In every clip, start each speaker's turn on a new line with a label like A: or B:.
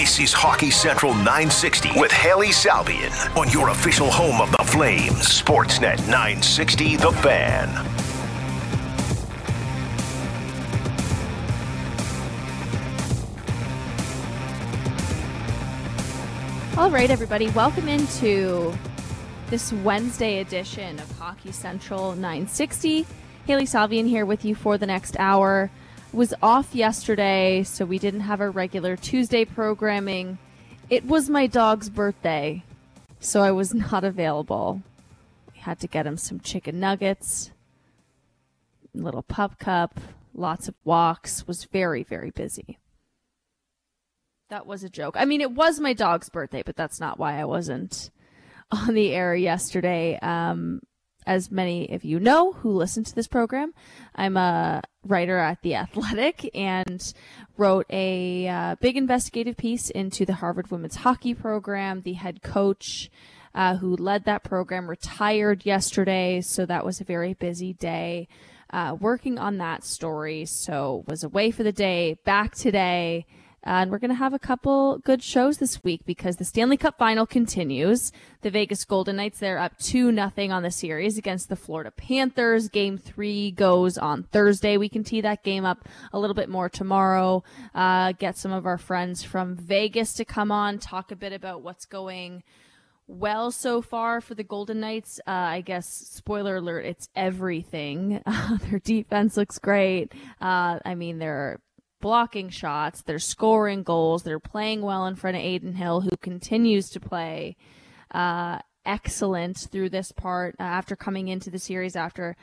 A: This is Hockey Central 960 with Hailey Salvian on your official home of the Flames, Sportsnet 960 The Fan.
B: All right, everybody, welcome into this Wednesday edition of Hockey Central 960. Hailey Salvian here with you for the next hour. Was off yesterday, so we didn't have our regular Tuesday programming. It was my dog's birthday, so I was not available. We had to get him some chicken nuggets, little pup cup, lots of walks, was very, very busy. That was a joke. I mean, it was my dog's birthday, but that's not why I wasn't on the air yesterday. Um, as many of you know who listen to this program, I'm a writer at The Athletic and wrote a uh, big investigative piece into the Harvard women's hockey program. The head coach uh, who led that program retired yesterday, so that was a very busy day. Uh, working on that story, so was away for the day, back today, and we're going to have a couple good shows this week because the Stanley Cup final continues. The Vegas Golden Knights, they're up 2 nothing on the series against the Florida Panthers. Game three goes on Thursday. We can tee that game up a little bit more tomorrow. Uh, get some of our friends from Vegas to come on, talk a bit about what's going well so far for the Golden Knights. Uh, I guess, spoiler alert, it's everything. Uh, their defense looks great. Uh, I mean, they're blocking shots, they're scoring goals, they're playing well in front of Adin Hill, who continues to play uh, excellent through this part uh, after coming into the series after.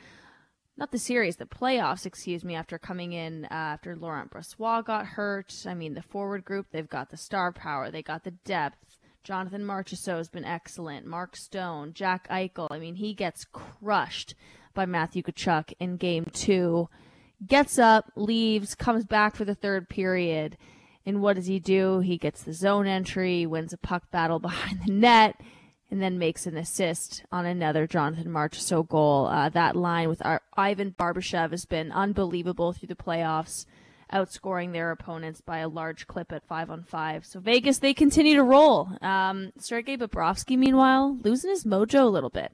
B: Not the series, the playoffs, excuse me, after coming in uh, after Laurent Brossoit got hurt. I mean, the forward group, they've got the star power, they got the depth. Jonathan Marchessault has been excellent. Mark Stone, Jack Eichel. I mean, he gets crushed by Matthew Tkachuk in game two gets up, leaves, comes back for the third period. And what does he do? He gets the zone entry, wins a puck battle behind the net, and then makes an assist on another Jonathan Marchessault goal. Uh, that line with our Ivan Barbashev has been unbelievable through the playoffs, outscoring their opponents by a large clip at five on five. So Vegas, they continue to roll. Um, Sergei Bobrovsky, meanwhile, losing his mojo a little bit.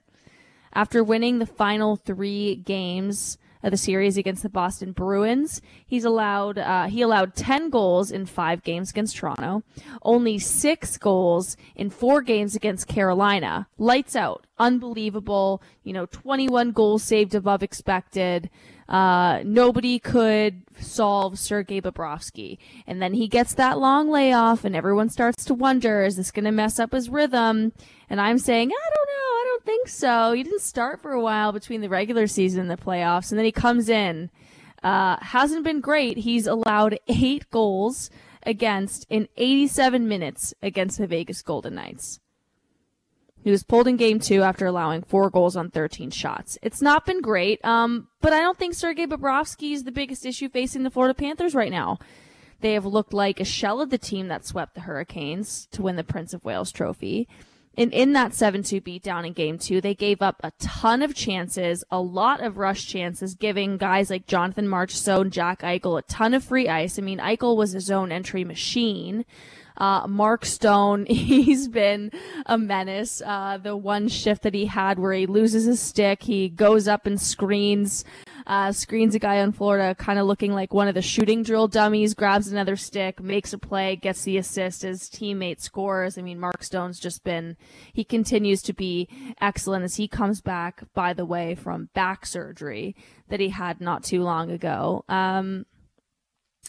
B: After winning the final three games of the series against the Boston Bruins. He's allowed uh, he allowed 10 goals in 5 games against Toronto, only 6 goals in 4 games against Carolina. Lights out. Unbelievable, you know, 21 goals saved above expected. Uh, nobody could solve Sergei Bobrovsky. And then he gets that long layoff and everyone starts to wonder, is this going to mess up his rhythm? And I'm saying, I don't know think so. He didn't start for a while between the regular season and the playoffs, and then he comes in. Uh, hasn't been great. He's allowed eight goals against in 87 minutes against the Vegas Golden Knights. He was pulled in game two after allowing four goals on 13 shots. It's not been great, um, but I don't think Sergei Bobrovsky is the biggest issue facing the Florida Panthers right now. They have looked like a shell of the team that swept the Hurricanes to win the Prince of Wales trophy. And in that 7-2 beatdown in game two, they gave up a ton of chances, a lot of rush chances, giving guys like Jonathan Marchessault and Jack Eichel a ton of free ice. I mean, Eichel was a zone entry machine. Uh, Mark Stone, he's been a menace. Uh, the one shift that he had where he loses his stick, he goes up and screens uh, screens a guy on Florida, kind of looking like one of the shooting drill dummies, grabs another stick, makes a play, gets the assist. His teammate scores. I mean, Mark Stone's just been, he continues to be excellent as he comes back, by the way, from back surgery that he had not too long ago. Um,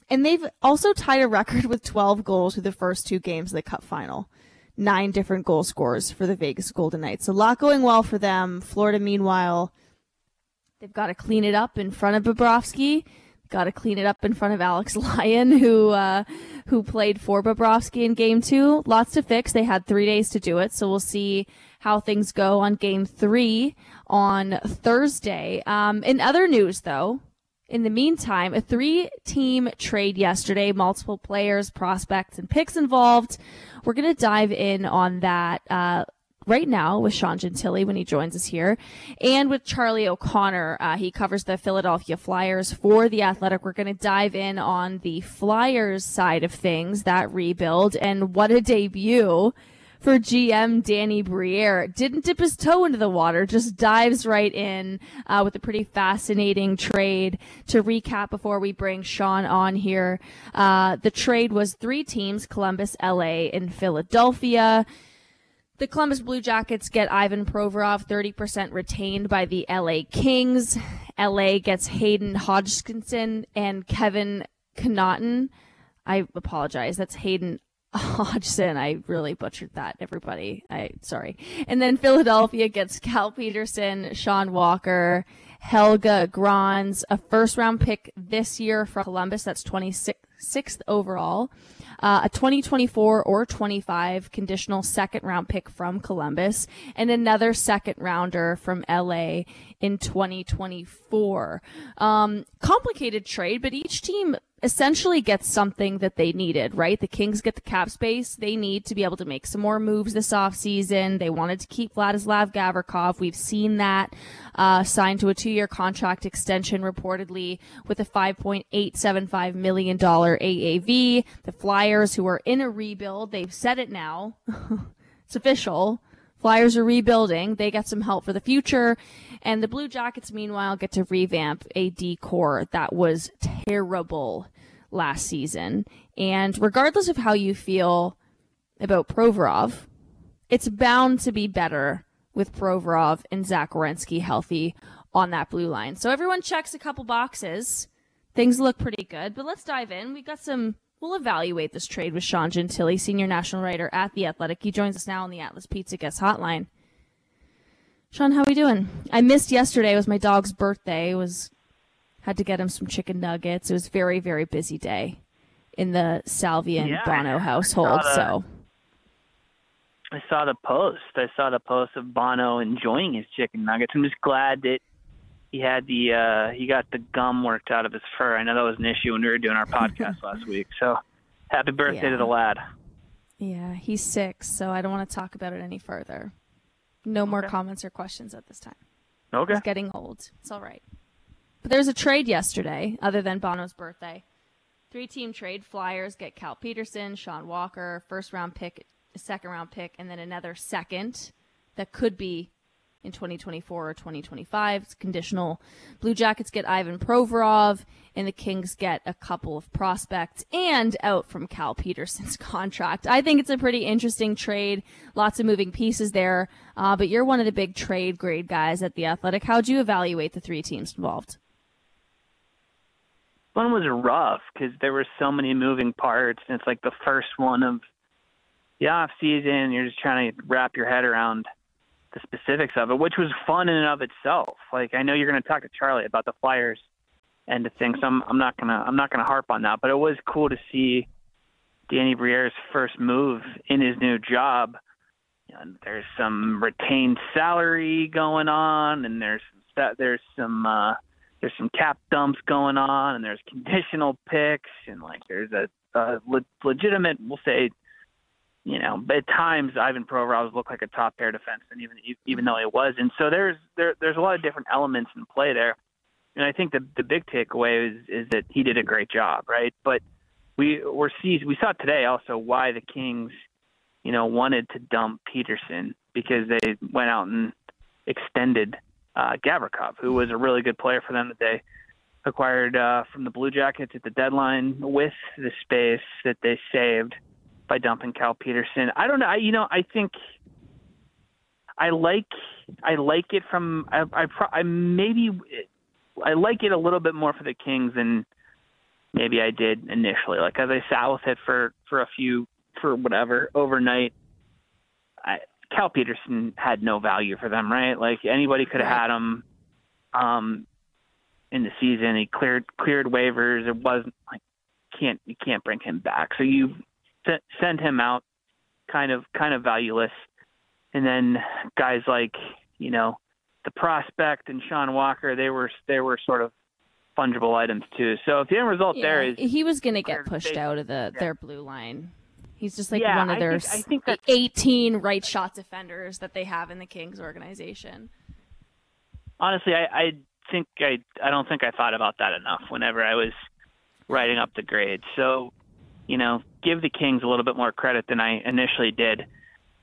B: and they've also tied a record with 12 goals through the first two games of the Cup final. Nine different goal scores for the Vegas Golden Knights. A lot going well for them. Florida, meanwhile, They've got to clean it up in front of Bobrovsky. Got to clean it up in front of Alex Lyon, who uh, who played for Bobrovsky in Game Two. Lots to fix. They had three days to do it, so we'll see how things go on Game Three on Thursday. Um, in other news, though, in the meantime, a three-team trade yesterday, multiple players, prospects, and picks involved. We're going to dive in on that uh, right now with Sean Gentille when he joins us here, and with Charlie O'Connor. Uh, he covers the Philadelphia Flyers for the Athletic. We're going to dive in on the Flyers side of things, that rebuild, and what a debut for GM Danny Briere. Didn't dip his toe into the water, just dives right in uh, with a pretty fascinating trade. To recap before we bring Sean on here, uh, the trade was three teams: Columbus, LA, and Philadelphia. The Columbus Blue Jackets get Ivan Provorov 30% retained by the LA Kings. LA gets Hayden Hodgkinson and Kevin Connauton. I apologize. That's Hayden Hodgson. I really butchered that, everybody. I sorry. And then Philadelphia gets Cal Petersen, Sean Walker, Helge Grans, a first round pick this year from Columbus. That's 26th overall uh, a 2024 or 25 conditional second round pick from Columbus, and another second rounder from LA in 2024. Um, complicated trade, but each team essentially gets something that they needed, right? The Kings get the cap space they need to be able to make some more moves this offseason. They wanted to keep Vladislav Gavrikov. We've seen that uh, signed to a two-year contract extension reportedly with a $5.875 million AAV. The Flyers, who are in a rebuild, they've said it now. it's official. Flyers are rebuilding. They get some help for the future. And the Blue Jackets, meanwhile, get to revamp a decor that was terrible last season. And regardless of how you feel about Provorov, it's bound to be better with Provorov and Zach healthy on that blue line. So everyone checks a couple boxes. Things look pretty good, but let's dive in. We've got some. We'll evaluate this trade with Sean Gentille, senior national writer at the Athletic. He joins us now on the Atlas Pizza Guest Hotline. Sean, how we doing? I missed yesterday. It was my dog's birthday. It was had to get him some chicken nuggets. It was very very busy day in the Salvian
C: yeah,
B: Bono household.
C: The,
B: so
C: I saw the post. I saw the post of Bono enjoying his chicken nuggets. I'm just glad that he had the uh he got the gum worked out of his fur. I know that was an issue when we were doing our podcast last week. So happy birthday
B: Yeah.
C: to the lad.
B: yeah, he's six, so I don't want to talk about it any further. No more comments or questions at this time.
C: Okay.
B: He's getting old. It's all right. But there's a trade yesterday, other than Bono's birthday. Three team trade. Flyers get Cal Petersen, Sean Walker, first round pick, second round pick, and then another second that could be in 2024 or 2025. It's conditional. Blue Jackets get Ivan Provorov, and the Kings get a couple of prospects and out from Cal Petersen's contract. I think it's a pretty interesting trade. Lots of moving pieces there. Uh, but you're one of the big trade grade guys at the Athletic. How'd you evaluate the three teams involved?
C: One was rough because there were so many moving parts, and it's like the first one of the off season. You're just trying to wrap your head around the specifics of it, which was fun in and of itself. Like I know you're going to talk to Charlie about the Flyers end of things, so I'm, I'm not gonna I'm not gonna harp on that. But it was cool to see Danny Briere's first move in his new job. And there's some retained salary going on, and there's some, there's some uh, there's some cap dumps going on, and there's conditional picks, and like there's a, a le- legitimate, we'll say, you know, but at times Ivan Provorov looked like a top pair defenseman, even even though he was. And so there's there there's a lot of different elements in play there, and I think the the big takeaway is is that he did a great job, right? But we we're see we saw today also why the Kings, you know, wanted to dump Petersen because they went out and extended uh, Gavrikov, who was a really good player for them that they acquired uh, from the Blue Jackets at the deadline with the space that they saved by dumping Cal Petersen. I don't know. I, you know, I think I like I like it from I I, pro- I maybe I like it a little bit more for the Kings than maybe I did initially. Like as I sat with it for for a few for whatever overnight. I, Cal Petersen had no value for them, right? Like anybody could have had him um in the season. He cleared cleared waivers. It wasn't like can't you can't bring him back. So you send him out kind of kind of valueless. And then guys like, you know, the prospect and Sean Walker, they were they were sort of fungible items too. So if the end result there is
B: he was going to get pushed out of the
C: Yeah.
B: their blue line He's just like
C: Yeah,
B: one of
C: I
B: their
C: think- I think that's-
B: 18 right shot defenders that they have in the Kings organization.
C: honestly, I, I think I I don't think I thought about that enough whenever I was writing up the grades. So, you know, give the Kings a little bit more credit than I initially did.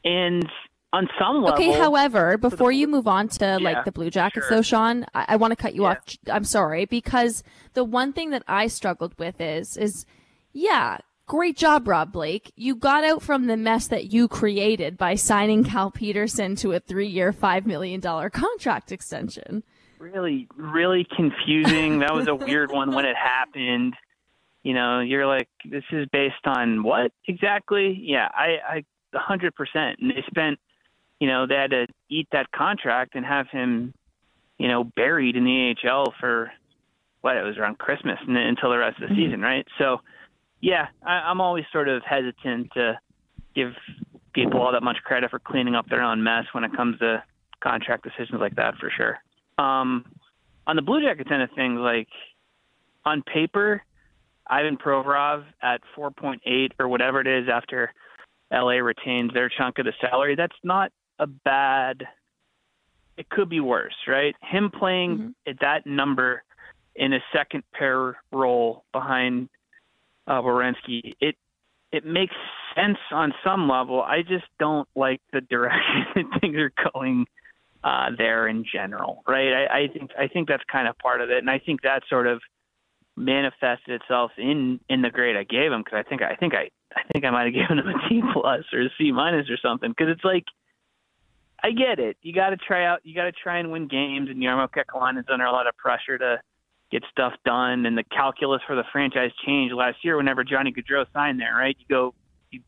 C: And on some level,
B: Okay, however, before you move on to
C: Yeah,
B: like the Blue Jackets,
C: sure.
B: though, Sean, I, I want to cut you
C: Yeah.
B: off. I'm sorry because the one thing that I struggled with is is yeah, great job, Rob Blake. You got out from the mess that you created by signing Cal Petersen to a three-year, five million dollar contract extension.
C: really really confusing. that was a weird one when it happened. You know, you're like, this is based on what exactly? Yeah, I, I, a hundred percent. And they spent, you know, they had to eat that contract and have him, you know, buried in the AHL for what it was around Christmas and until the rest of the season, right? So, yeah, I, I'm always sort of hesitant to give people all that much credit for cleaning up their own mess when it comes to contract decisions like that, for sure. Um, on the Blue Jackets end of things, like on paper, Ivan Provorov at 4.8 or whatever it is after LA retains their chunk of the salary, that's not a bad. It could be worse, right? Him playing at that number in a second pair role behind uh, Werenski, it it makes sense on some level. I just don't like the direction that things are going uh, there in general, right? I, I think I think that's kind of part of it, and I think that sort of manifested itself in in the grade I gave him because I think I think I I think I might have given him a C plus or a C minus or something because it's like I get it. You got to try out. You got to try and win games, and Jarmo Kekalainen is under a lot of pressure to get stuff done. And the calculus for the franchise changed last year whenever Johnny Gaudreau signed there, right? You go, you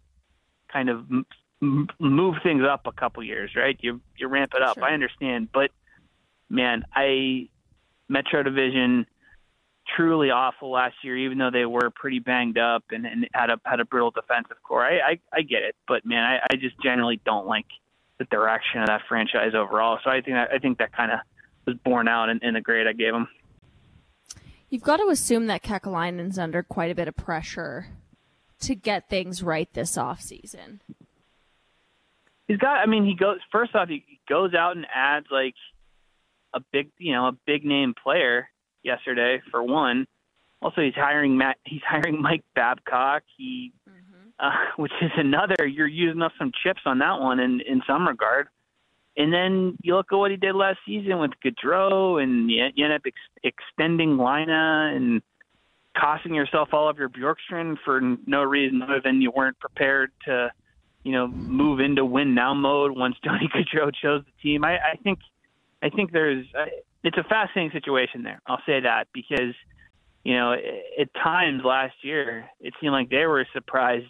C: kind of m- m- move things up a couple years, right? You you ramp it up.
B: Sure.
C: I understand, but man, I Metro Division truly awful last year, even though they were pretty banged up and, and had a had a brutal defensive corps. I I, I get it, but man, I, I just generally don't like the direction of that franchise overall. So I think that, I think that kind of was borne out in, in the grade I gave them.
B: You've got to assume that Kekalainen's under quite a bit of pressure to get things right this off season.
C: He's got. I mean, he goes first off. He goes out and adds like a big, you know, a big name player yesterday for one. Also, he's hiring Matt. He's hiring Mike Babcock. He, uh, which is another. You're using up some chips on that one in in some regard. And then you look at what he did last season with Gaudreau, and you, you end up ex- extending Laine and costing yourself all of your Bjorkstrand for no reason other than you weren't prepared to, you know, move into win now mode once Johnny Gaudreau chose the team. I, I think, I think there's, uh, it's a fascinating situation there. I'll say that because, you know, at times last year it seemed like they were surprised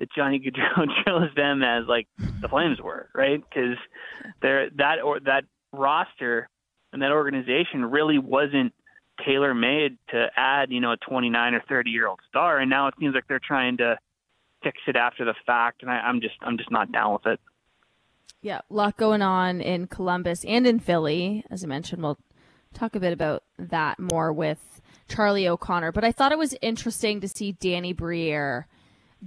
C: that Johnny Gaudreau chose them as like the Flames were, right? Because they're that or that roster and that organization really wasn't tailor made to add, you know, a 29 or 30 year old star, and now it seems like they're trying to fix it after the fact, and I, I'm just I'm just not down with it.
B: Yeah, a lot going on in Columbus and in Philly. As I mentioned, we'll talk a bit about that more with Charlie O'Connor. But I thought it was interesting to see Danny Briere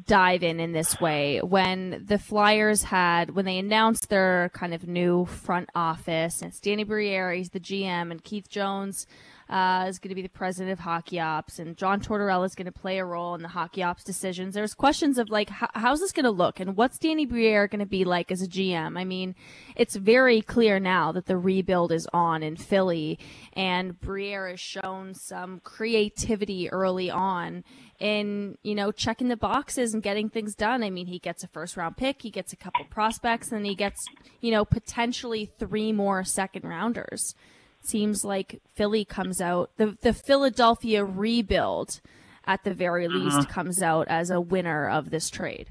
B: dive in in this way when the Flyers had when they announced their kind of new front office. And it's Danny Briere, he's the GM, and Keith Jones uh, is going to be the president of hockey ops, and John Tortorella is going to play a role in the hockey ops decisions. There's questions of like, how, how's this going to look, and what's Danny Briere going to be like as a GM? I mean, it's very clear now that the rebuild is on in Philly, and Briere has shown some creativity early on in you know checking the boxes and getting things done. I mean, he gets a first round pick, he gets a couple prospects, and he gets you know potentially three more second rounders seems like Philly comes out the the Philadelphia rebuild at the very mm-hmm. least comes out as a winner of this trade.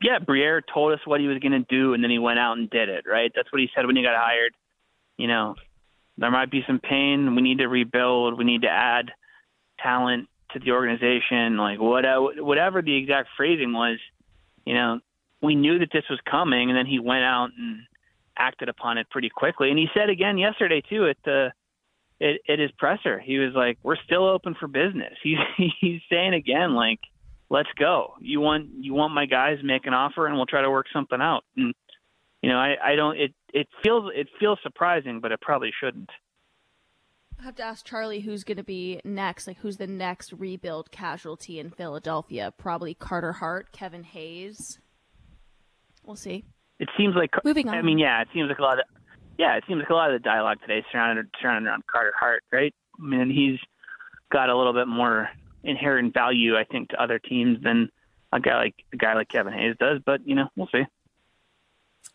C: Yeah, Briere told us what he was going to do, and then he went out and did it. Right? That's what he said when he got hired. You know, there might be some pain. We need to rebuild. We need to add talent to the organization. Like whatever, uh, whatever the exact phrasing was. You know, we knew that this was coming, and then he went out and acted upon it pretty quickly. And he said again yesterday too at the at, at his presser, he was like, "We're still open for business." He's he's saying again like, let's go. You want you want my guys make an offer, and we'll try to work something out. And you know, I, I don't. It it feels it feels surprising, but it probably shouldn't.
B: I have to ask Charlie who's going to be next. Like, who's the next rebuild casualty in Philadelphia? Probably Carter Hart, Kevin Hayes. We'll see.
C: It seems like
B: moving on.
C: I mean, yeah, it seems like a lot of yeah, it seems like a lot of the dialogue today surrounded surrounded around Carter Hart, right? I mean, he's got a little bit more inherent value, I think, to other teams than a guy like a guy like Kevin Hayes does. But you know, we'll see.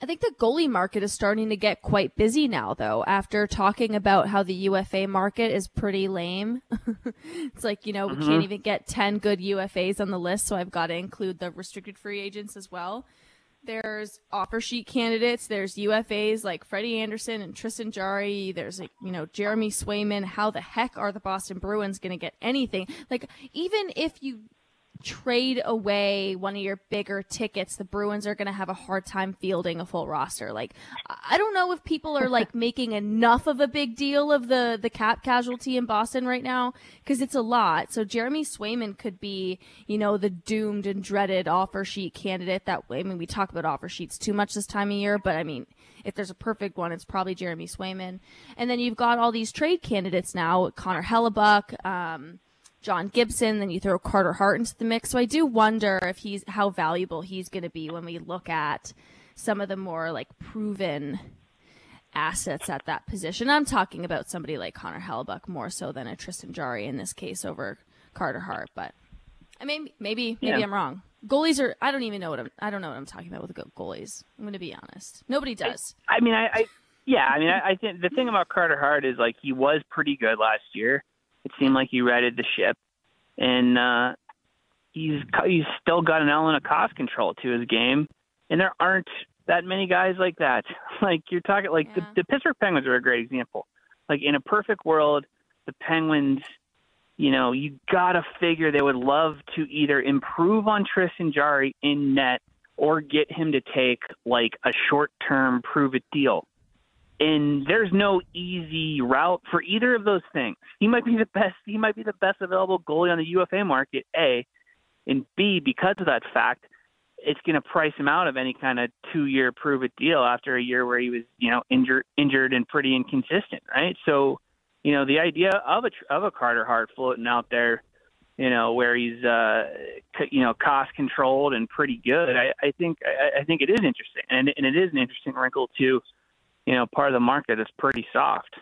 B: I think the goalie market is starting to get quite busy now, though, after talking about how the UFA market is pretty lame. it's like, you know, we mm-hmm. can't even get 10 good UFAs on the list, so I've got to include the restricted free agents as well. There's offer sheet candidates. There's UFAs like Freddie Andersen and Tristan Jarry. There's like, you know, Jeremy Swayman. How the heck are the Boston Bruins going to get anything? Like, even if you trade away one of your bigger tickets, the Bruins are going to have a hard time fielding a full roster. Like, I don't know if people are like making enough of a big deal of the, the cap casualty in Boston right now because it's a lot. So Jeremy Swayman could be, you know, the doomed and dreaded offer sheet candidate that way. I mean, we talk about offer sheets too much this time of year, but I mean, if there's a perfect one, it's probably Jeremy Swayman. And then you've got all these trade candidates now, Connor Hellebuyck. um, John Gibson, then you throw Carter Hart into the mix. So I do wonder if he's how valuable he's going to be when we look at some of the more like proven assets at that position. I'm talking about somebody like Connor Hellebuyck more so than a Tristan Jarry in this case over Carter Hart, but I mean maybe maybe yeah. I'm wrong. Goalies are I don't even know what I'm I don't know what I'm talking about with goalies. I'm going to be honest. Nobody does.
C: I, I mean I, I yeah, I mean I, I think the thing about Carter Hart is like he was pretty good last year it seemed like he righted the ship, and uh, he's he's still got an element of cost control to his game, and there aren't that many guys like that. Like you're talking, like yeah. the, the Pittsburgh Penguins are a great example. Like in a perfect world, the Penguins, you know, you gotta figure they would love to either improve on Tristan Jarry in net or get him to take like a short term prove it deal. And there's no easy route for either of those things. He might be the best. He might be the best available goalie on the UFA market. A, and B, because of that fact, it's going to price him out of any kind of two-year prove-it deal after a year where he was, you know, injured, injured and pretty inconsistent, right? So, you know, the idea of a of a Carter Hart floating out there, you know, where he's, uh, you know, cost controlled and pretty good, I, I think I, I think it is interesting, and and it is an interesting wrinkle too you know part of the market is pretty soft.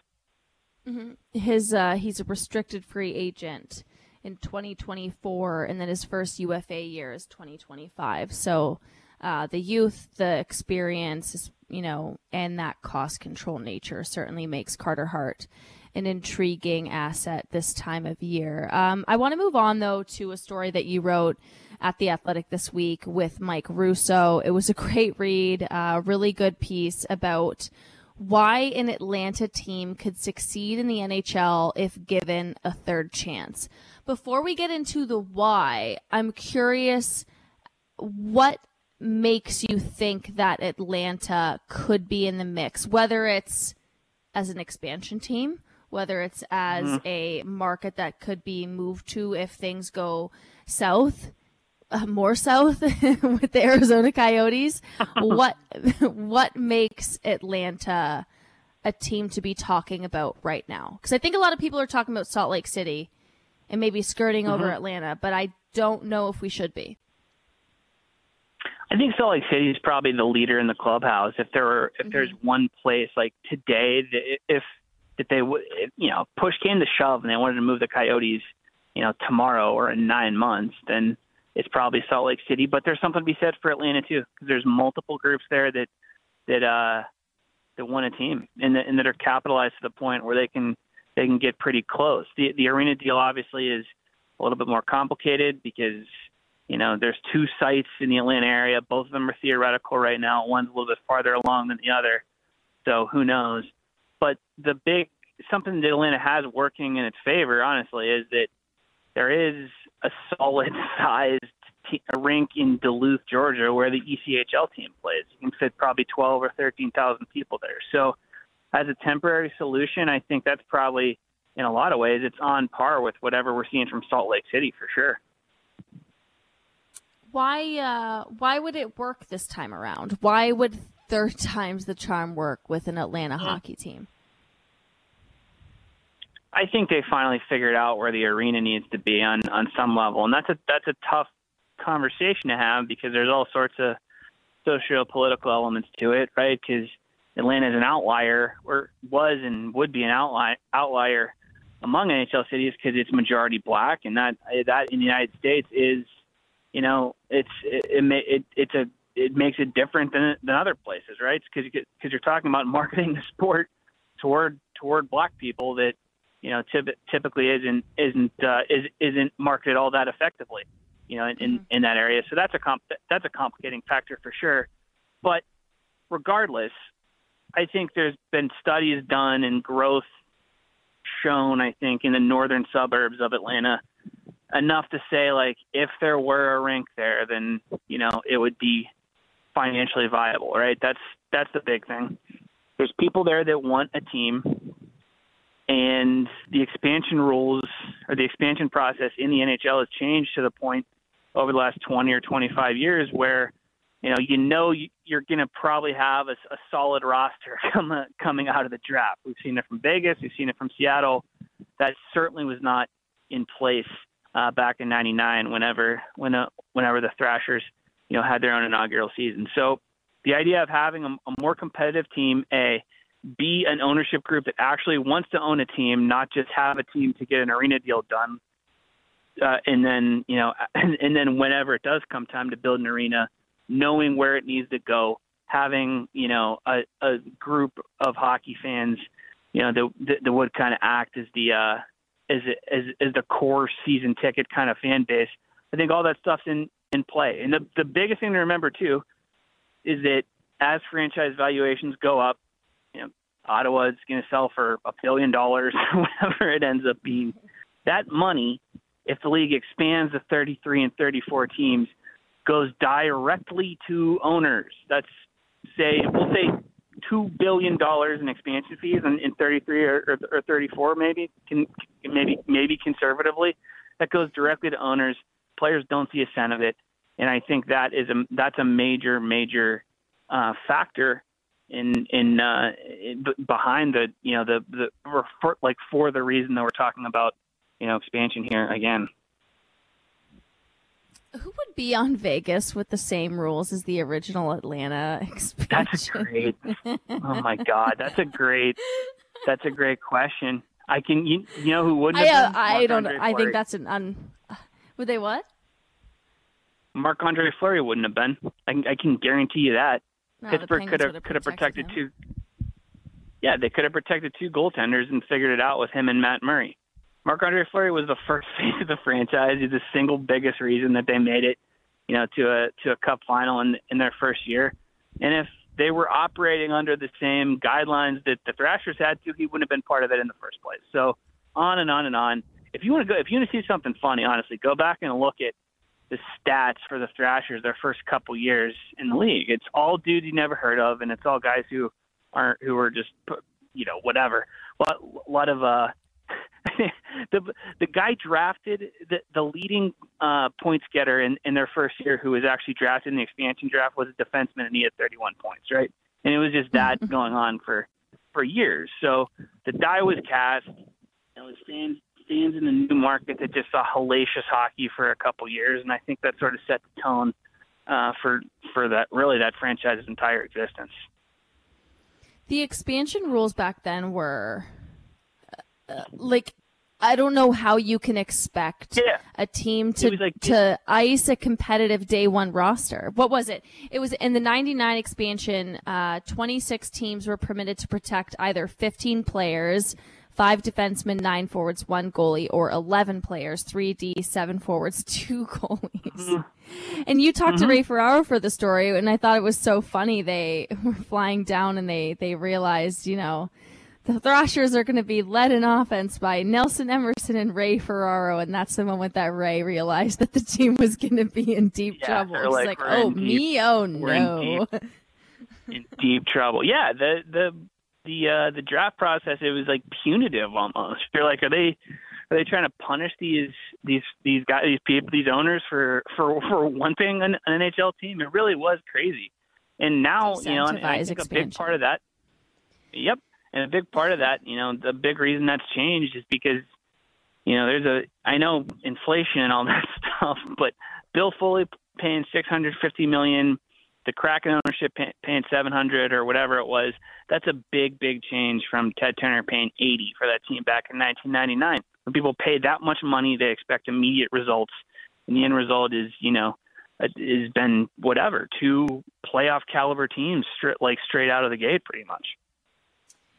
B: Mm-hmm. His uh, he's a restricted free agent in 2024, and then his first UFA year is 2025. So uh, the youth, the experience, you know, and that cost control nature certainly makes Carter Hart an intriguing asset this time of year. Um, I want to move on though to a story that you wrote at the Athletic this week with Mike Russo. It was a great read, a uh, really good piece about why an Atlanta team could succeed in the NHL if given a third chance. Before we get into the why, I'm curious what makes you think that Atlanta could be in the mix, whether it's as an expansion team, whether it's as mm-hmm. a market that could be moved to if things go south, uh, more south with the Arizona Coyotes. what what makes Atlanta a team to be talking about right now? Because I think a lot of people are talking about Salt Lake City and maybe skirting mm-hmm. over Atlanta, but I don't know if we should be.
C: I think Salt Lake City is probably the leader in the clubhouse. If there were, if mm-hmm. there's one place like today, if if they would, you know, push came to shove and they wanted to move the Coyotes, you know, tomorrow or in nine months, then it's probably Salt Lake City. But there's something to be said for Atlanta too, because there's multiple groups there that that uh that want a team and that, and that are capitalized to the point where they can they can get pretty close. The the arena deal obviously is a little bit more complicated because you know there's two sites in the Atlanta area. Both of them are theoretical right now. One's a little bit farther along than the other, so who knows? But the big something that Atlanta has working in its favor, honestly, is that there is a solid sized a rink in Duluth, Georgia, where the ECHL team plays. You can fit probably 12 or 13,000 people there. So, as a temporary solution, I think that's probably, in a lot of ways, it's on par with whatever we're seeing from Salt Lake City for sure.
B: Why uh why would it work this time around? Why would third times the charm work with an Atlanta
C: Mm-hmm.
B: hockey team?
C: I think they finally figured out where the arena needs to be on on some level, and that's a that's a tough conversation to have because there's all sorts of socio-political elements to it, right? Because Atlanta is an outlier, or was and would be an outlier outlier among NHL cities because it's majority black, and that that in the United States is, you know, it's it it, it it's a it makes it different than than other places, right? Because because you're talking about marketing the sport toward toward black people that you know typ- typically isn't isn't uh, is, isn't marketed all that effectively, you know, in, in, in that area. So that's a comp- that's a complicating factor for sure. But regardless, I think there's been studies done and growth shown. I think in the northern suburbs of Atlanta enough to say like if there were a rink there, then you know it would be financially viable, right? That's that's the big thing. There's people there that want a team and the expansion rules or the expansion process in the NHL has changed to the point over the last 20 or 25 years where you know you know you- you're going to probably have a, a solid roster come, coming out of the draft. We've seen it from Vegas, we've seen it from Seattle. That certainly was not in place uh, back in '99 whenever when uh, whenever the Thrashers you know had their own inaugural season. So the idea of having a, a more competitive team, a be an ownership group that actually wants to own a team, not just have a team to get an arena deal done. Uh, and then, you know, and, then whenever it does come time to build an arena, knowing where it needs to go, having, you know, a, a group of hockey fans, you know, that, that, that would kind of act as the, uh, as, as, as the core season ticket kind of fan base. I think all that stuff's in, in play. And the, the biggest thing to remember too, is that as franchise valuations go up, Ottawa is going to sell for a billion dollars, whatever it ends up being. That money, if the league expands to 33 and 34 teams, goes directly to owners. That's say we'll say two billion dollars in expansion fees in, in 33 or, or, or 34, maybe can maybe maybe conservatively. That goes directly to owners. Players don't see a cent of it, and I think that is a that's a major major uh, factor in in, uh, in behind the you know the the for, like for the reason that we're talking about you know expansion here again.
B: Who would be on Vegas with the same rules as the original Atlanta expansion?
C: That's great. oh my God, that's a great. That's a great question. I can you, you know who wouldn't
B: I,
C: have
B: uh,
C: been?
B: I don't.
C: Marc-Andre
B: I think that's an un. Would they what?
C: Marc Andre Fleury wouldn't have been. I, I can guarantee you that.
B: No,
C: Pittsburgh could have could have
B: protected
C: protected
B: him.
C: two. Yeah, they could have protected two goaltenders and figured it out with him and Matt Murray. Marc Andre Fleury was the first face of the franchise. He's the single biggest reason that they made it, you know, to a to a Cup final in in their first year. And if they were operating under the same guidelines that the Thrashers had to, he wouldn't have been part of it in the first place. So on and on and on. If you want to go, if you want to see something funny, honestly, go back and look at the stats for the Thrashers their first couple years in the league. It's all dudes you never heard of, and it's all guys who aren't who are just you know whatever. A lot, a lot of uh, the the guy drafted the the leading uh, points getter in in their first year, who was actually drafted in the expansion draft, was a defenseman, and he had 31 points, right? And it was just that going on for for years. So the die was cast. And it was fans fans in the new market that just saw hellacious hockey for a couple years, and I think that sort of set the tone uh, for for that really that franchise's entire existence.
B: The expansion rules back then were uh, like I don't know how you can expect
C: Yeah.
B: a team to
C: like-
B: to ice a competitive day one roster. What was it? It was in the 99 expansion, uh, 26 teams were permitted to protect either 15 players, five defensemen, nine forwards, one goalie, or 11 players, three D, seven forwards, two goalies. Mm-hmm. And you talked to mm-hmm. Ray Ferraro for the story, and I thought it was so funny. They were flying down and they, they realized, you know, the Thrashers are going to be led in offense by Nelson Emerson and Ray Ferraro, and that's the moment that Ray realized that the team was going to be in deep
C: Yeah,
B: trouble.
C: they're like,
B: like, "Oh
C: deep-
B: me, oh
C: we're in
B: no."
C: in deep trouble. Yeah, the the the uh, the draft process it was like punitive almost. You're like, are they Are they trying to punish these these these guys, these people, these owners for for for wanting an, an NHL team? It really was crazy. And now, you know, and I think expansion. a big part of that. Yep, and a big part of that, you know, the big reason that's changed is because, you know, there's a I know inflation and all that stuff, but Bill Foley paying 650 million the Kraken ownership pay, paying 700 or whatever it was, that's a big, big change from Ted Turner paying 80 for that team back in 1999. When people pay that much money, they expect immediate results, and the end result is, you know, uh, has been whatever two playoff caliber teams, straight, like straight out of the gate, pretty much.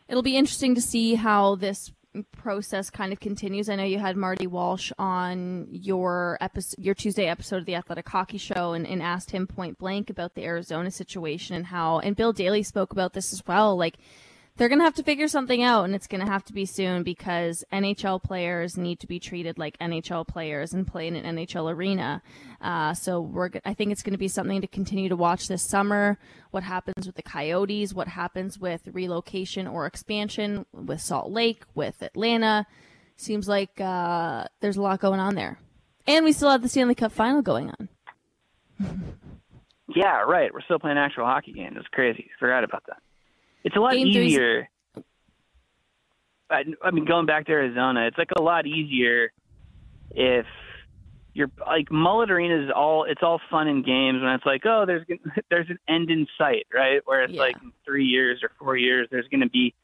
B: It'll be interesting to see how this process kind of continues. I know you had Marty Walsh on your episode, your Tuesday episode of the Athletic Hockey Show, and, and asked him point blank about the Arizona situation and how. And Bill Daly spoke about this as well. Like they're going to have to figure something out and it's going to have to be soon because NHL players need to be treated like NHL players and play in an NHL arena. Uh, so we're, I think it's going to be something to continue to watch this summer. What happens with the Coyotes? What happens with relocation or expansion with Salt Lake, with Atlanta? Seems like uh, there's a lot going on there. And we still have the Stanley Cup final going on.
C: yeah, right. We're still playing actual hockey games. It's crazy. Forgot about that. It's a lot Game easier. I, I mean, going back to Arizona, it's like a lot easier if you're like Mullet Arena is all it's all fun and games when it's like oh there's there's an end in sight right where it's yeah. like in three years or four years there's going to be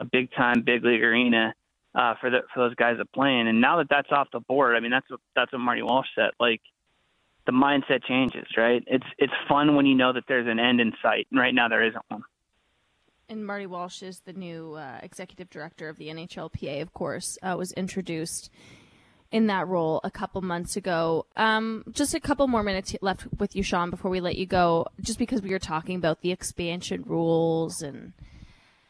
C: a big time big league arena uh, for the for those guys that playing and now that that's off the board I mean that's what that's what Marty Walsh said like the mindset changes right it's it's fun when you know that there's an end in sight and right now there isn't one.
B: And Marty Walsh is the new uh, executive director of the NHLPA, of course, uh, was introduced in that role a couple months ago. Um, just a couple more minutes left with you, Sean, before we let you go, just because we were talking about the expansion rules and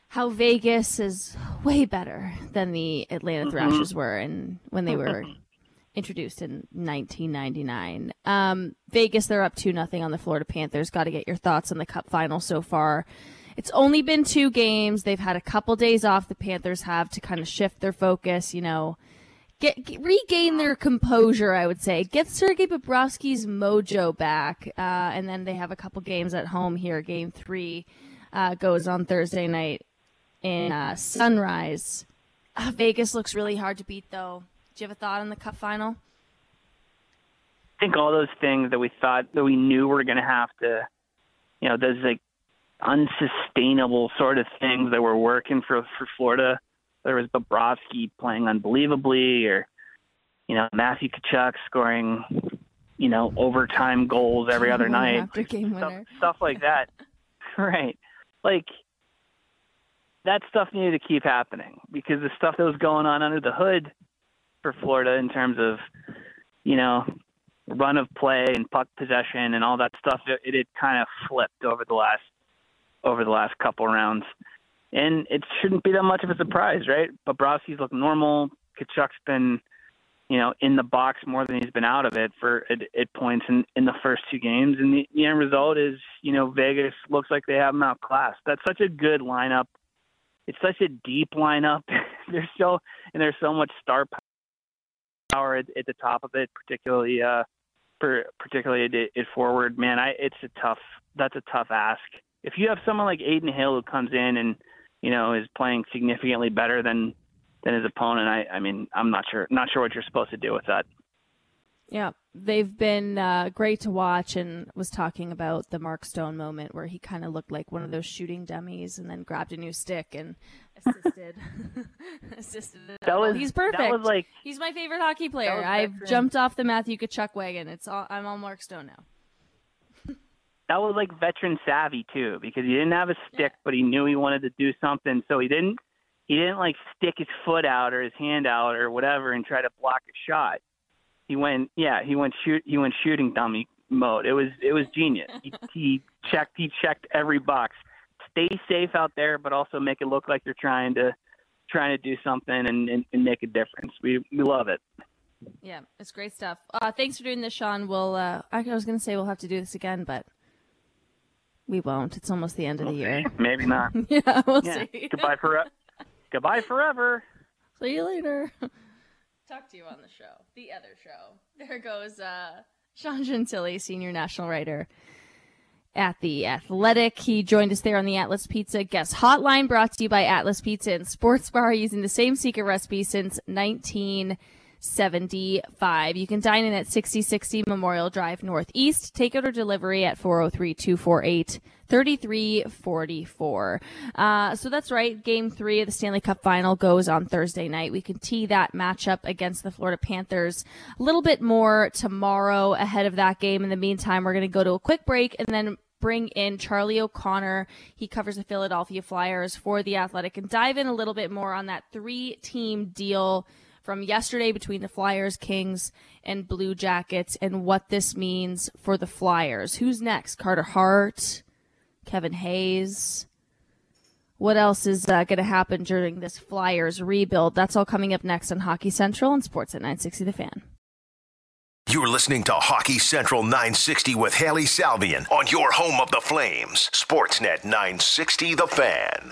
B: how Vegas is way better than the Atlanta mm-hmm. Thrashers were and when they were introduced in 1999. Um, Vegas, they're up 2 nothing on the Florida Panthers. Got to get your thoughts on the cup final so far. It's only been two games. They've had a couple days off. The Panthers have to kind of shift their focus, you know, get, get regain their composure. I would say get Sergei Bobrovsky's mojo back, uh, and then they have a couple games at home here. Game three uh, goes on Thursday night in uh, Sunrise. Uh, Vegas looks really hard to beat, though. Do you have a thought on the Cup final?
C: I think all those things that we thought that we knew were going to have to, you know, those like unsustainable sort of things that were working for for Florida. There was Bobrovsky playing unbelievably, or you know Matthew Tkachuk scoring, you know, overtime goals every other night,
B: after game
C: stuff, stuff like that. right, like that stuff needed to keep happening because the stuff that was going on under the hood for Florida in terms of, you know, run of play and puck possession and all that stuff, it, it had kind of flipped over the last over the last couple rounds. And it shouldn't be that much of a surprise, right? Bobrovsky's looked normal. Tkachuk's been, you know, in the box more than he's been out of it for at, at points in, in the first two games. And the, the end result is, you know, Vegas looks like they have him outclassed. That's such a good lineup. It's such a deep lineup. there's so and there's so much star power at, at the top of it, particularly uh, per, particularly at, at forward. Man, I it's a tough. That's a tough ask if you have someone like Adin Hill who comes in and you know is playing significantly better than than his opponent, I I mean I'm not sure not sure what you're supposed to do with that.
B: Yeah, they've been uh, great to watch, and was talking about the Mark Stone moment where he kind of looked like one of those shooting dummies, and then grabbed a new stick and assisted. assisted.
C: That was
B: he's perfect.
C: That was like
B: he's my favorite hockey player. I've jumped off the Matthew Tkachuk wagon. It's all I'm on Mark Stone now
C: that was like veteran savvy too, because he didn't have a stick, but he knew he wanted to do something, so he didn't he didn't like stick his foot out or his hand out or whatever and try to block a shot. He went, yeah, he went shoot, he went shooting dummy mode. It was it was genius. he, he checked he checked every box. Stay safe out there, but also make it look like you're trying to trying to do something and, and, and make a difference. We we love it.
B: Yeah, it's great stuff. Uh, thanks for doing this, Sean. We'll. Uh, I was going to say we'll have to do this again, but we won't. It's almost the end of the year.
C: Maybe not.
B: yeah, we'll
C: yeah.
B: see.
C: Goodbye forever. Goodbye forever.
B: See you later. talk to you on the show, the other show. There goes uh, Sean Gentille, senior national writer at The Athletic. He joined us there on the Atlas Pizza Guest Hotline, brought to you by Atlas Pizza and Sports Bar, using the same secret recipe since 1975. You can dine in at 6060 Memorial Drive Northeast. Takeout or delivery at 403 248 3344. Uh, so that's right. Game three of the Stanley Cup final goes on Thursday night. We can tee that matchup against the Florida Panthers a little bit more tomorrow ahead of that game. In the meantime, we're going to go to a quick break and then bring in Charlie O'Connor. He covers the Philadelphia Flyers for the Athletic and dive in a little bit more on that three team deal from yesterday between the Flyers, Kings, and Blue Jackets and what this means for the Flyers. Who's next? Carter Hart, Kevin Hayes. What else is uh, going to happen during this Flyers rebuild? That's all coming up next on Hockey Central and Sportsnet 960 The Fan.
A: You're listening to Hockey Central 960 with Hailey Salvian on your home of the Flames, Sportsnet 960 The Fan.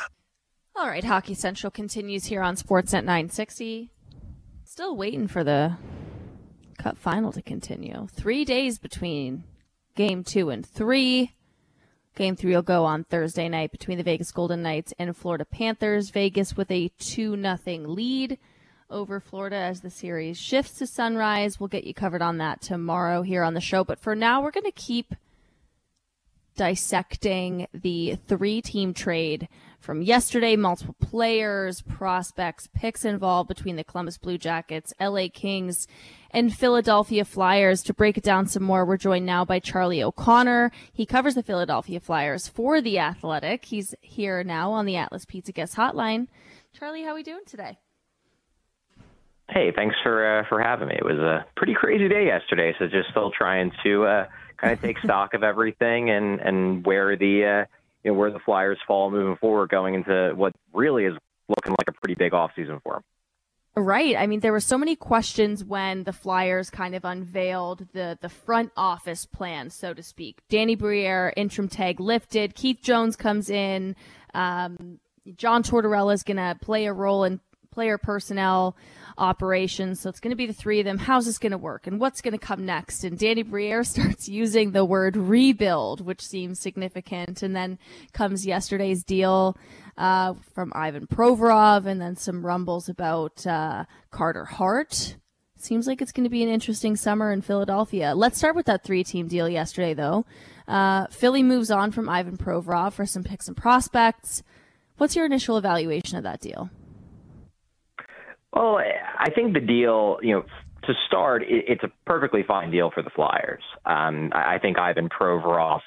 B: All right, Hockey Central continues here on Sportsnet 960. Still waiting for the Cup final to continue. Three days between game two and three. Game three will go on Thursday night between the Vegas Golden Knights and Florida Panthers. Vegas with a 2 nothing lead over Florida as the series shifts to Sunrise. We'll get you covered on that tomorrow here on the show. But for now, we're going to keep dissecting the three team trade from yesterday. Multiple players, prospects, picks involved between the Columbus Blue Jackets, LA Kings, and Philadelphia Flyers. To break it down some more, we're joined now by Charlie O'Connor. He covers the Philadelphia Flyers for The Athletic. He's here now on the Atlas Pizza Guest Hotline. Charlie, how are we doing today?
D: Hey, thanks for uh, for having me. It was a pretty crazy day yesterday, so just still trying to uh, kind of take stock of everything and and where the uh, you know where the Flyers fall moving forward, going into what really is looking like a pretty big off season for them.
B: Right. I mean, there were so many questions when the Flyers kind of unveiled the, the front office plan, so to speak. Danny Briere, interim tag lifted. Keith Jones comes in. Um, John Tortorella is going to play a role in player personnel operations. So it's going to be the three of them. How's this going to work? And what's going to come next? And Danny Briere starts using the word rebuild, which seems significant. And then comes yesterday's deal uh, from Ivan Provorov, and then some rumbles about uh, Carter Hart. Seems like it's going to be an interesting summer in Philadelphia. Let's start with that three team deal yesterday, though. Uh, Philly moves on from Ivan Provorov for some picks and prospects. What's your initial evaluation of that deal?
D: Well, I think the deal, you know, to start, it's a perfectly fine deal for the Flyers. Um, I think Ivan Provorov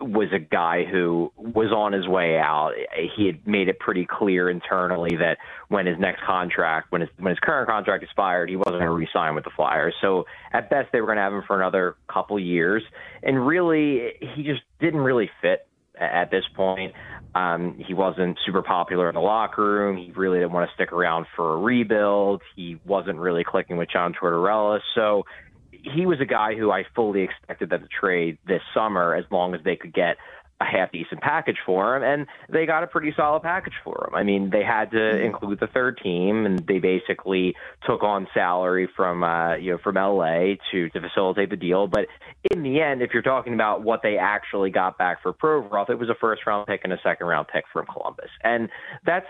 D: was a guy who was on his way out. He had made it pretty clear internally that when his next contract, when his when his current contract expired, he wasn't going to re-sign with the Flyers. So at best, they were going to have him for another couple years. And really, he just didn't really fit at this point. Um, he wasn't super popular in the locker room. He really didn't want to stick around for a rebuild. He wasn't really clicking with John Tortorella. So he was a guy who I fully expected them to trade this summer as long as they could get a half decent package for him, and they got a pretty solid package for him. I mean, they had to mm-hmm. include the third team, and they basically took on salary from uh, you know from LA to to facilitate the deal. But in the end, if you're talking about what they actually got back for Provorov, it was a first round pick and a second round pick from Columbus, and that's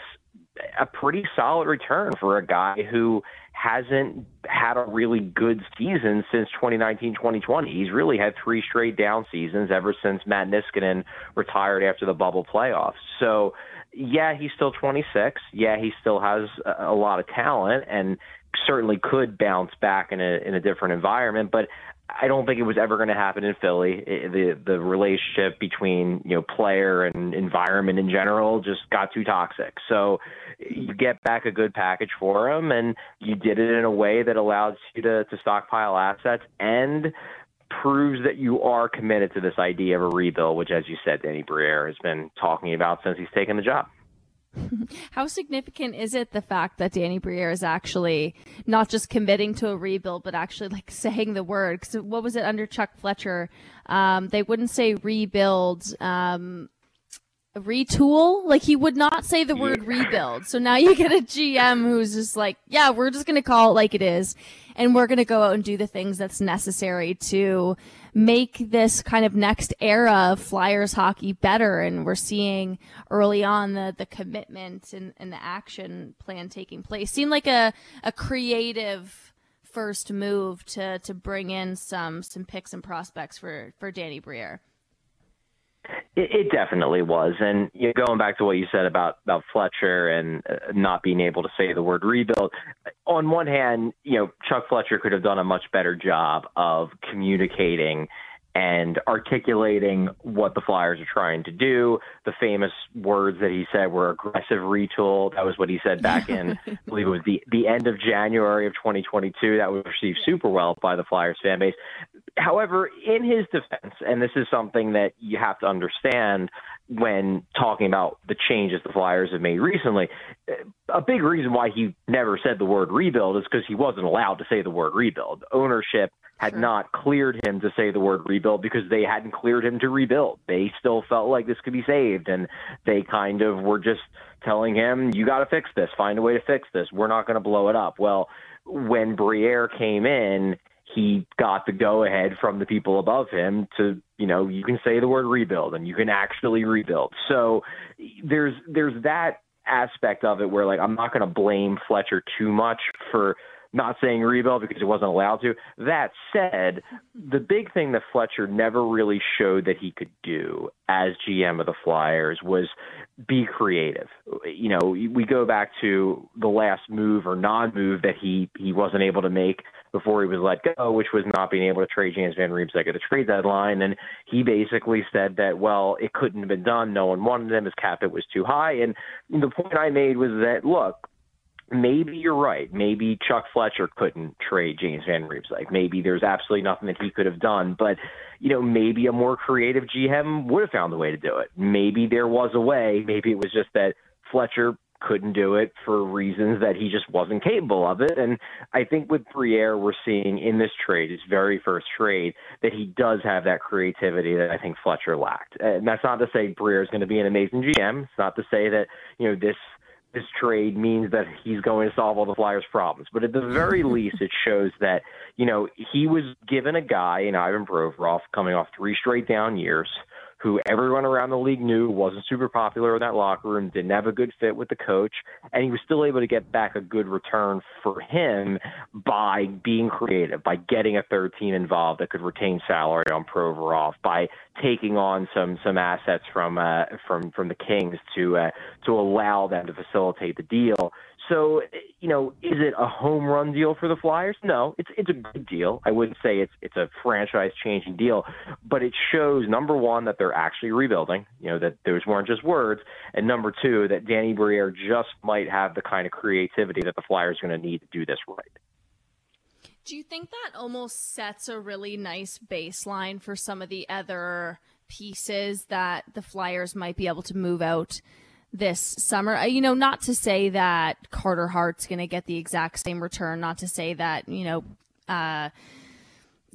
D: a pretty solid return for a guy who hasn't had a really good season since 2019-2020. He's really had three straight down seasons ever since Matt Niskanen retired after the bubble playoffs. So, yeah, he's still 26. Yeah, he still has a, a lot of talent and certainly could bounce back in a in a different environment, but I don't think it was ever going to happen in Philly. It, the the relationship between you know player and environment in general just got too toxic. So you get back a good package for him, and you did it in a way that allows you to to stockpile assets and proves that you are committed to this idea of a rebuild, which, as you said, Danny Briere has been talking about since he's taken the job.
B: How significant is it the fact that Danny Briere is actually not just committing to a rebuild, but actually like saying the word? Because what was it under Chuck Fletcher? Um, they wouldn't say rebuild. Um, retool. Like he would not say the word rebuild. So now you get a GM who's just like, yeah, we're just going to call it like it is. And we're going to go out and do the things that's necessary to make this kind of next era of Flyers hockey better. And we're seeing early on the, the commitment and, and the action plan taking place. Seemed like a, a creative first move to, to bring in some, some picks and prospects for, for Danny Briere.
D: It, it definitely was, and you know, going back to what you said about about Fletcher and uh, not being able to say the word rebuild. On one hand, you know, Chuck Fletcher could have done a much better job of communicating and articulating what the Flyers are trying to do. The famous words that he said were aggressive retool. That was what he said back in, I believe it was the, the end of January of 2022. That was received super well by the Flyers fan base. However, in his defense, and this is something that you have to understand when talking about the changes the Flyers have made recently, a big reason why he never said the word rebuild is because he wasn't allowed to say the word rebuild. Ownership had sure. not cleared him to say the word rebuild because they hadn't cleared him to rebuild. They still felt like this could be saved, and they kind of were just telling him, "You got to fix this. Find a way to fix this. We're not going to blow it up." Well, when Briere came in, he got the go ahead from the people above him to, you know, you can say the word rebuild and you can actually rebuild. So there's there's that aspect of it where like I'm not going to blame Fletcher too much for not saying rebuild because it wasn't allowed to. That said, the big thing that Fletcher never really showed that he could do as GM of the Flyers was be creative. You know, we go back to the last move or non-move that he he wasn't able to make before he was let go, which was not being able to trade James Van Riemsdyk at the trade deadline. And he basically said that, well, it couldn't have been done. No one wanted him. His cap it was too high. And the point I made was that, look, maybe you're right. Maybe Chuck Fletcher couldn't trade James Van Riemsdyk. Maybe there's absolutely nothing that he could have done. But you know, maybe a more creative GM would have found a way to do it. Maybe there was a way. Maybe it was just that Fletcher couldn't do it for reasons that he just wasn't capable of it. And I think with Briere, we're seeing in this trade, his very first trade, that he does have that creativity that I think Fletcher lacked. And that's not to say Briere is going to be an amazing GM. It's not to say that you know this this trade means that he's going to solve all the Flyers' problems. But at the very least, it shows that, you know, he was given a guy in Ivan Provorov coming off three straight down years – who everyone around the league knew wasn't super popular in that locker room, didn't have a good fit with the coach, and he was still able to get back a good return for him by being creative, by getting a third team involved that could retain salary on Provorov, by taking on some some assets from uh, from from the Kings to uh, to allow them to facilitate the deal. So, you know, is it a home run deal for the Flyers? No, it's it's a good deal. I wouldn't say it's it's a franchise changing deal, but it shows number one that they're actually rebuilding. You know that those weren't just words, and number two that Danny Briere just might have the kind of creativity that the Flyers are going to need to do this right.
B: Do you think that almost sets a really nice baseline for some of the other pieces that the Flyers might be able to move out? This summer. Uh, you know, not to say that Carter Hart's going to get the exact same return, not to say that, you know, uh,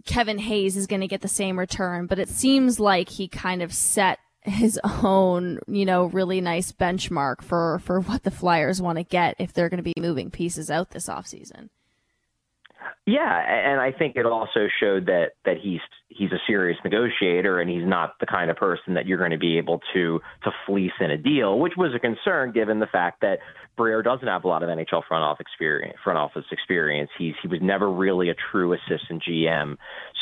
B: Kevin Hayes is going to get the same return, but it seems like he kind of set his own, you know, really nice benchmark for for what the Flyers want to get if they're going to be moving pieces out this offseason.
D: Yeah, and I think it also showed that that he's he's a serious negotiator and he's not the kind of person that you're going to be able to to fleece in a deal, which was a concern given the fact that Briere doesn't have a lot of NHL front office experience. Front office experience. He's he was never really a true assistant GM,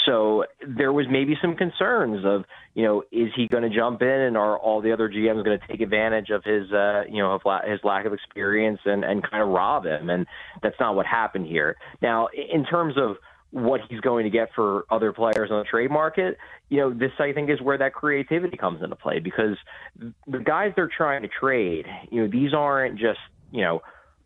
D: so there was maybe some concerns of you know is he going to jump in and are all the other GMs going to take advantage of his uh, you know his lack of experience and and kind of rob him, and that's not what happened here. Now in terms terms of what he's going to get for other players on the trade market, you know, this I think is where that creativity comes into play because the guys they're trying to trade, you know, these aren't just, you know,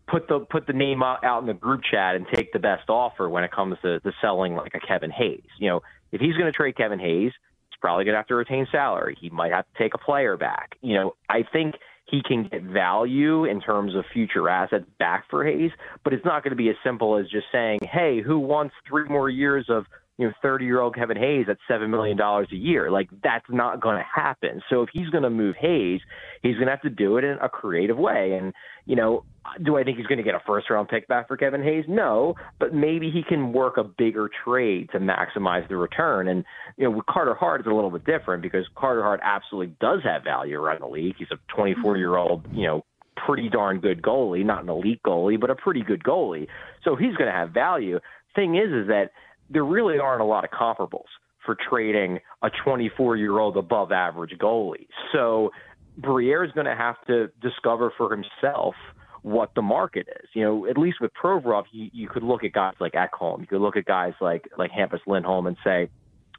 D: put the put the name out, in the group chat and take the best offer when it comes to, to selling like a Kevin Hayes. You know, if he's going to trade Kevin Hayes, he's probably going to have to retain salary. He might have to take a player back. You know, I think – he can get value in terms of future assets back for Hayes, but it's not going to be as simple as just saying, "Hey, who wants three more years of you know 30 year old Kevin Hayes at seven million dollars a year. Like that's not going to happen. So if he's going to move Hayes, he's going to have to do it in a creative way. And you know, do I think he's going to get a first round pick back for Kevin Hayes? No, but maybe he can work a bigger trade to maximize the return. And you know, with Carter Hart, it's a little bit different because Carter Hart absolutely does have value around the league. He's a 24 year old, you know, pretty darn good goalie, not an elite goalie, but a pretty good goalie. So he's going to have value. Thing is, is that there really aren't a lot of comparables for trading a 24 year old above average goalie. So Briere is going to have to discover for himself what the market is. You know, at least with Provorov, you, you could look at guys like Ekholm, you could look at guys like like Hampus Lindholm and say,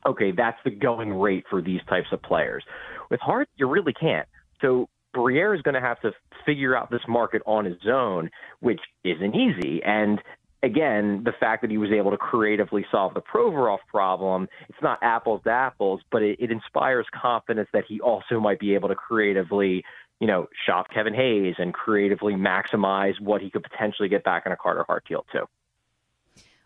D: okay, that's the going rate for these types of players. With Hart, you really can't. So Briere is going to have to figure out this market on his own, which isn't easy. And again, the fact that he was able to creatively solve the Provorov problem, it's not apples to apples, but it, it inspires confidence that he also might be able to creatively, you know, shop Kevin Hayes and creatively maximize what he could potentially get back in a Carter Hart deal too.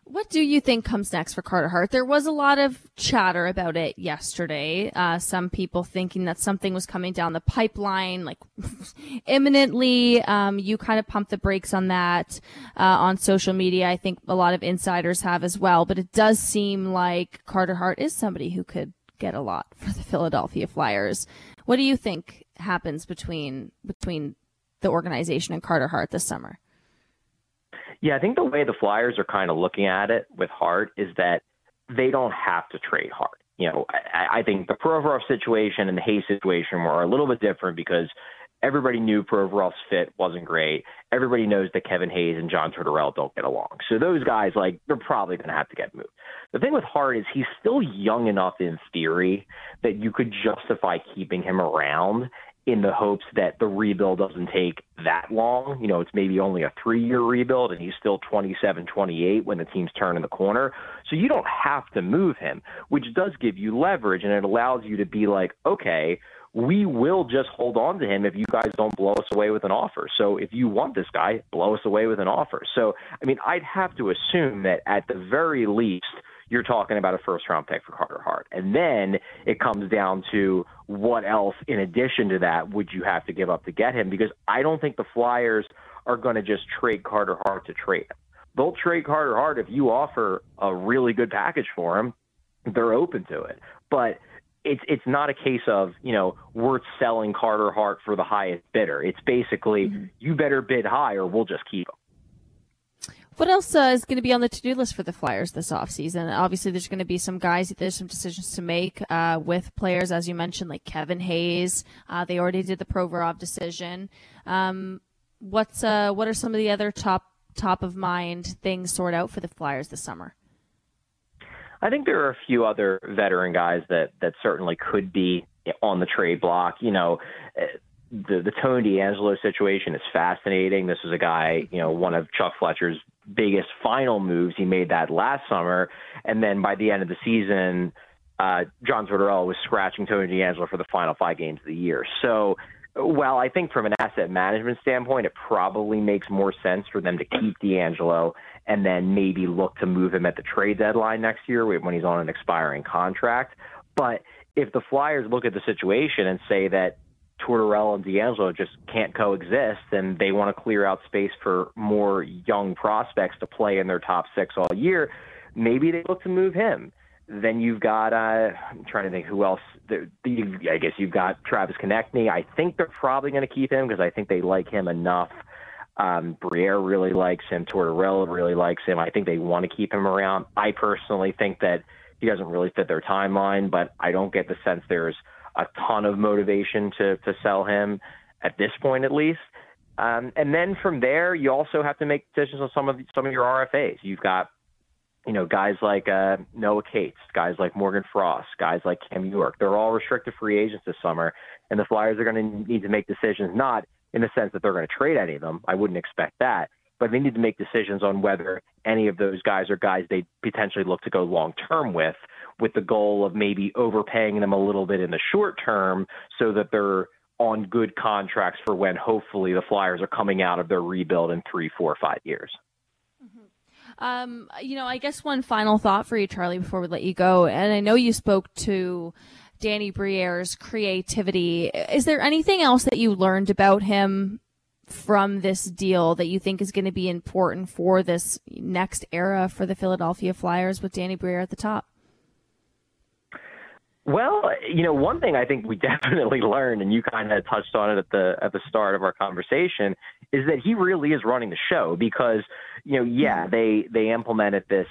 B: What do you think comes next for Carter Hart? There was a lot of chatter about it yesterday. Uh, some people thinking that something was coming down the pipeline, like imminently. Um, you kind of pumped the brakes on that uh, on social media. I think a lot of insiders have as well. But it does seem like Carter Hart is somebody who could get a lot for the Philadelphia Flyers. What do you think happens between between the organization and Carter Hart this summer?
D: Yeah, I think the way the Flyers are kind of looking at it with Hart is that they don't have to trade Hart. You know, I, I think the Provorov situation and the Hayes situation were a little bit different because everybody knew Provorov's fit wasn't great. Everybody knows that Kevin Hayes and John Tortorella don't get along. So those guys, like, they're probably going to have to get moved. The thing with Hart is he's still young enough in theory that you could justify keeping him around in the hopes that the rebuild doesn't take that long. You know, it's maybe only a three year rebuild and he's still 27, 28 when the team's turning the corner. So you don't have to move him, which does give you leverage and it allows you to be like, okay, we will just hold on to him if you guys don't blow us away with an offer. So if you want this guy, blow us away with an offer. So, I mean, I'd have to assume that at the very least, you're talking about a first round pick for Carter Hart. And then it comes down to what else in addition to that would you have to give up to get him? Because I don't think the Flyers are going to just trade Carter Hart to trade him. They'll trade Carter Hart if you offer a really good package for him. They're open to it. But it's it's not a case of you know we're selling Carter Hart for the highest bidder. It's basically mm-hmm. you better bid high or we'll just keep him.
B: What else uh, is going to be on the to-do list for the Flyers this offseason? Obviously, there's going to be some guys, there's some decisions to make uh, with players, as you mentioned, like Kevin Hayes. Uh, they already did the Provorov decision. Um, what's uh, what are some of the other top top of mind things sort out for the Flyers this summer?
D: I think there are a few other veteran guys that that certainly could be on the trade block. You know, the the Tony DeAngelo situation is fascinating. This is a guy, you know, one of Chuck Fletcher's biggest final moves. He made that last summer, and then by the end of the season, uh, John Tortorella was scratching Tony DeAngelo for the final five games of the year. So, well, I think from an asset management standpoint, it probably makes more sense for them to keep DeAngelo and then maybe look to move him at the trade deadline next year when he's on an expiring contract. But if the Flyers look at the situation and say that Tortorella and DeAngelo just can't coexist, and they want to clear out space for more young prospects to play in their top six all year. Maybe they look to move him. Then you've got uh, I'm trying to think who else. I guess you've got Travis Konecny. I think they're probably going to keep him because I think they like him enough. Um, Briere really likes him. Tortorella really likes him. I think they want to keep him around. I personally think that he doesn't really fit their timeline, but I don't get the sense there's a ton of motivation to to sell him at this point, at least. Um, and then from there, you also have to make decisions on some of some of your RFAs. You've got, you know, guys like uh, Noah Cates, guys like Morgan Frost, guys like Cam York. They're all restricted free agents this summer, and the Flyers are going to need to make decisions not in the sense that they're going to trade any of them. I wouldn't expect that, but they need to make decisions on whether any of those guys are guys they potentially look to go long term with with the goal of maybe overpaying them a little bit in the short term so that they're on good contracts for when hopefully the Flyers are coming out of their rebuild in three, four, five years.
B: Mm-hmm. Um, you know, I guess one final thought for you, Charlie, before we let you go. And I know you spoke to Danny Briere's creativity. Is there anything else that you learned about him from this deal that you think is going to be important for this next era for the Philadelphia Flyers with Danny Briere at the top?
D: Well, you know, one thing I think we definitely learned, and you kind of touched on it at the at the start of our conversation, is that he really is running the show because, you know, yeah, mm-hmm. they they implemented this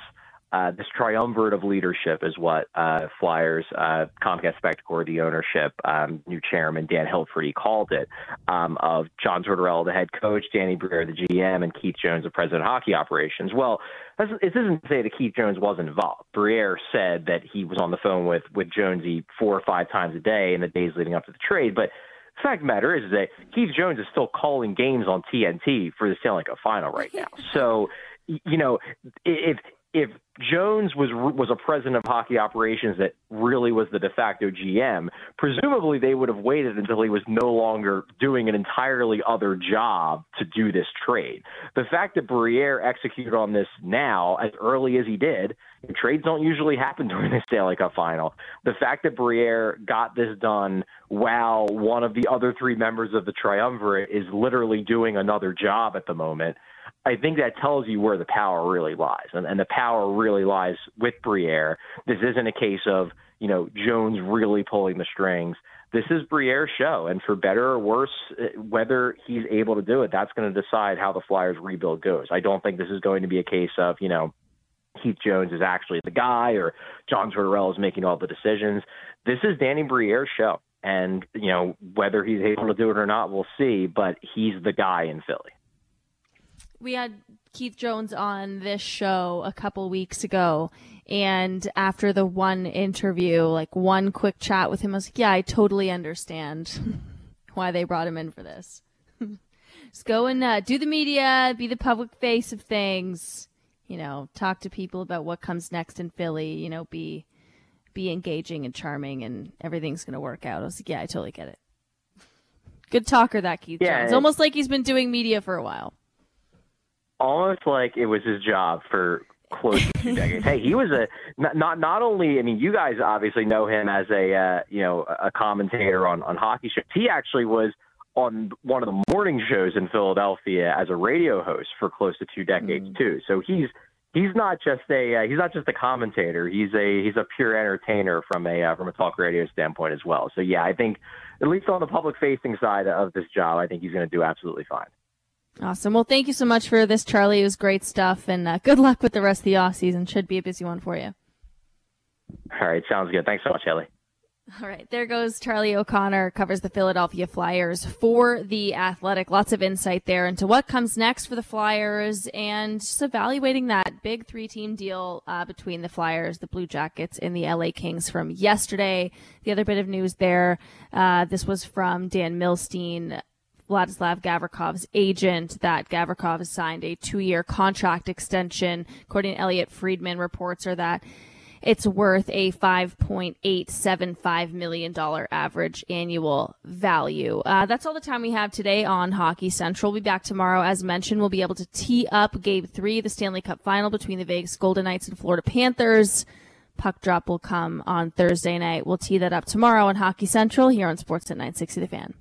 D: uh, this triumvirate of leadership is what uh, Flyers, uh, Comcast Spectacor, the ownership, um, new chairman Dan Hilferty called it, um, of John Tortorella, the head coach, Danny Briere, the GM, and Keith Jones, the president of hockey operations. Well, this isn't to say that Keith Jones wasn't involved. Briere said that he was on the phone with with Jonesy four or five times a day in the days leading up to the trade, but the fact of the matter is that Keith Jones is still calling games on TNT for the Stanley Cup final right now. So, you know, if if Jones was was a president of hockey operations that really was the de facto GM, presumably they would have waited until he was no longer doing an entirely other job to do this trade. The fact that Briere executed on this now, as early as he did, trades don't usually happen during the Stanley Cup final. The fact that Briere got this done while one of the other three members of the triumvirate is literally doing another job at the moment I think that tells you where the power really lies, and, and the power really lies with Briere. This isn't a case of you know Jones really pulling the strings. This is Briere's show, and for better or worse, uh, whether he's able to do it, that's going to decide how the Flyers rebuild goes. I don't think this is going to be a case of you know Keith Jones is actually the guy or John Tortorella is making all the decisions. This is Danny Briere's show. And, you know, whether he's able to do it or not, we'll see, but he's the guy in Philly
B: we had Keith Jones on this show a couple weeks ago. And after the one interview, like one quick chat with him, I was like, yeah, I totally understand why they brought him in for this. Just go and uh, do the media, be the public face of things, you know, talk to people about what comes next in Philly, you know, be be engaging and charming and everything's going to work out. I was like, yeah, I totally get it. Good talker, that Keith yeah, Jones. Almost like he's been doing media for a while
D: almost like it was his job for close to two decades. Hey, he was a not not only. I mean, you guys obviously know him as a uh, you know a commentator on on hockey shows. He actually was on one of the morning shows in Philadelphia as a radio host for close to two decades mm. too. So he's he's not just a uh, he's not just a commentator. He's a he's a pure entertainer from a uh, from a talk radio standpoint as well. So yeah, I think at least on the public facing side of this job, I think he's going to do absolutely fine.
B: Awesome. Well, thank you so much for this, Charlie. It was great stuff, and uh, good luck with the rest of the off season. Should be a busy one for you.
D: All right, sounds good. Thanks so much, Hailey.
B: All right, there goes Charlie O'Connor, covers the Philadelphia Flyers for the Athletic. Lots of insight there into what comes next for the Flyers and just evaluating that big three-team deal uh, between the Flyers, the Blue Jackets, and the LA Kings from yesterday. The other bit of news there, uh, this was from Dan Milstein Vladislav Gavrikov's agent that Gavrikov has signed a two-year contract extension. According to Elliotte Friedman, reports are that it's worth a $5.875 million average annual value. Uh, that's all the time we have today on Hockey Central. We'll be back tomorrow. As mentioned, we'll be able to tee up game three, the Stanley Cup final between the Vegas Golden Knights and Florida Panthers. Puck drop will come on Thursday night. We'll tee that up tomorrow on Hockey Central here on Sportsnet 960 The Fan.